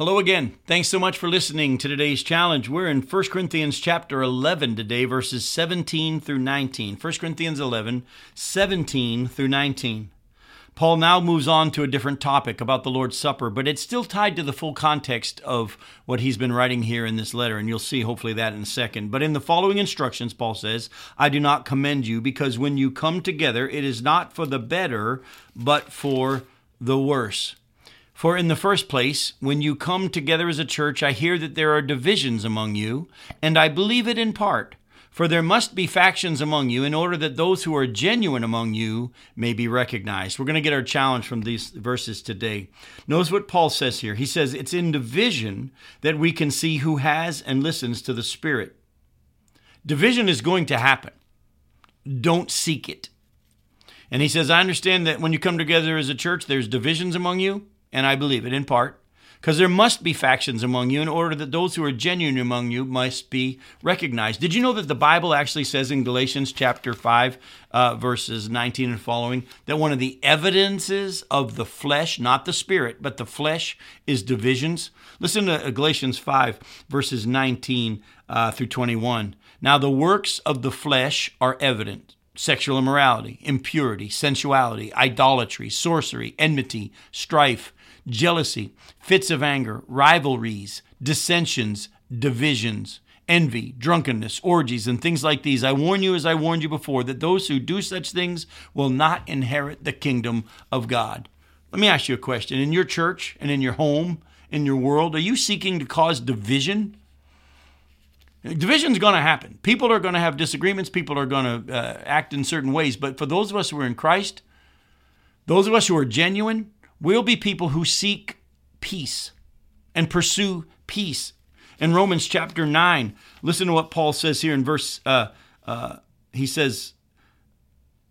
Hello again. Thanks so much for listening to today's challenge. We're in 1 Corinthians chapter 11 today, verses 17 through 19. 1 Corinthians 11, 17 through 19. Paul now moves on to a different topic about the Lord's Supper, but it's still tied to the full context of what he's been writing here in this letter, and you'll see hopefully that in a second. But in the following instructions, Paul says, I do not commend you because when you come together, it is not for the better, but for the worse. For in the first place, when you come together as a church, I hear that there are divisions among you, and I believe it in part. For there must be factions among you in order that those who are genuine among you may be recognized. We're going to get our challenge from these verses today. Notice what Paul says here. He says, It's in division that we can see who has and listens to the Spirit. Division is going to happen. Don't seek it. And he says, I understand that when you come together as a church, there's divisions among you and I believe it in part, because there must be factions among you in order that those who are genuine among you must be recognized. Did you know that the Bible actually says in Galatians chapter 5, uh, verses 19 and following, that one of the evidences of the flesh, not the spirit, but the flesh, is divisions? Listen to Galatians 5, verses 19 uh, through 21. Now, the works of the flesh are evident sexual immorality, impurity, sensuality, idolatry, sorcery, enmity, strife jealousy, fits of anger, rivalries, dissensions, divisions, envy, drunkenness, orgies, and things like these. I warn you, as I warned you before, that those who do such things will not inherit the kingdom of God. Let me ask you a question. In your church and in your home, in your world, are you seeking to cause division? Division is going to happen. People are going to have disagreements. People are going to uh, act in certain ways. But for those of us who are in Christ, those of us who are genuine, We'll be people who seek peace and pursue peace. In Romans chapter 9, listen to what Paul says here in verse, uh, uh, he says,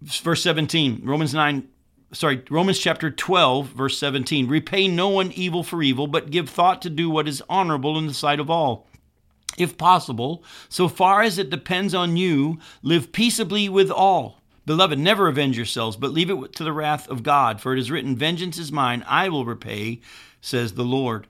verse 17, Romans 9, sorry, Romans chapter 12, verse 17, repay no one evil for evil, but give thought to do what is honorable in the sight of all. If possible, so far as it depends on you, live peaceably with all. Beloved, never avenge yourselves, but leave it to the wrath of God, for it is written, Vengeance is mine, I will repay, says the Lord.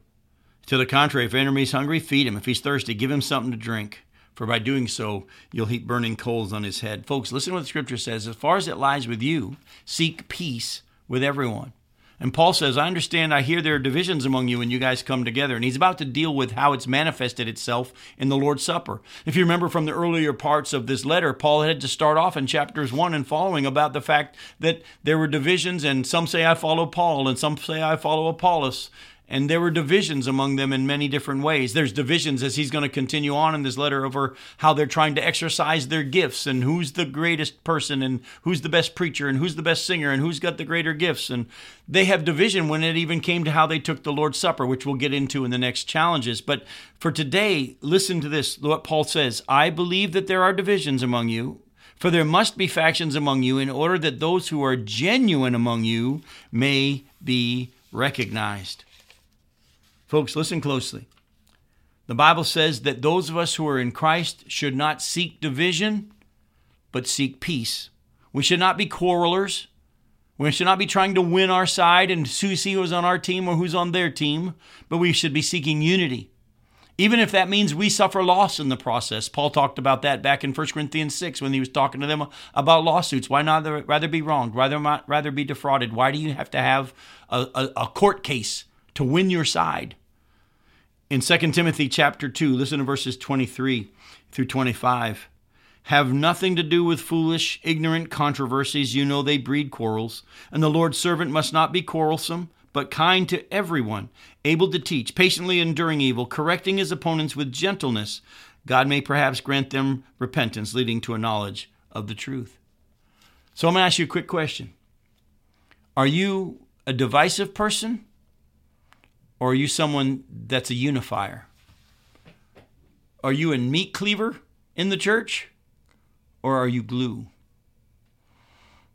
To the contrary, if enemy is hungry, feed him. If he's thirsty, give him something to drink. For by doing so, you'll heap burning coals on his head. Folks, listen to what the scripture says. As far as it lies with you, seek peace with everyone. And Paul says, I understand, I hear there are divisions among you when you guys come together. And he's about to deal with how it's manifested itself in the Lord's Supper. If you remember from the earlier parts of this letter, Paul had to start off in chapters one and following about the fact that there were divisions, and some say I follow Paul, and some say I follow Apollos. And there were divisions among them in many different ways. There's divisions as he's going to continue on in this letter over how they're trying to exercise their gifts and who's the greatest person and who's the best preacher and who's the best singer and who's got the greater gifts. And they have division when it even came to how they took the Lord's Supper, which we'll get into in the next challenges. But for today, listen to this what Paul says I believe that there are divisions among you. For there must be factions among you in order that those who are genuine among you may be recognized. Folks, listen closely. The Bible says that those of us who are in Christ should not seek division, but seek peace. We should not be quarrelers. We should not be trying to win our side and see who's on our team or who's on their team, but we should be seeking unity. Even if that means we suffer loss in the process. Paul talked about that back in 1 Corinthians 6 when he was talking to them about lawsuits. Why not rather be wronged? Rather, rather be defrauded? Why do you have to have a, a, a court case to win your side? In 2 Timothy chapter 2, listen to verses 23 through 25. Have nothing to do with foolish, ignorant controversies. You know they breed quarrels. And the Lord's servant must not be quarrelsome, but kind to everyone, able to teach, patiently enduring evil, correcting his opponents with gentleness. God may perhaps grant them repentance, leading to a knowledge of the truth. So I'm going to ask you a quick question Are you a divisive person? Or are you someone that's a unifier? Are you a meat cleaver in the church? Or are you glue?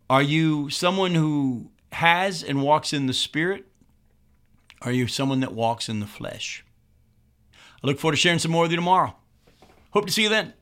Are you someone who has and walks in the spirit? Are you someone that walks in the flesh? I look forward to sharing some more with you tomorrow. Hope to see you then.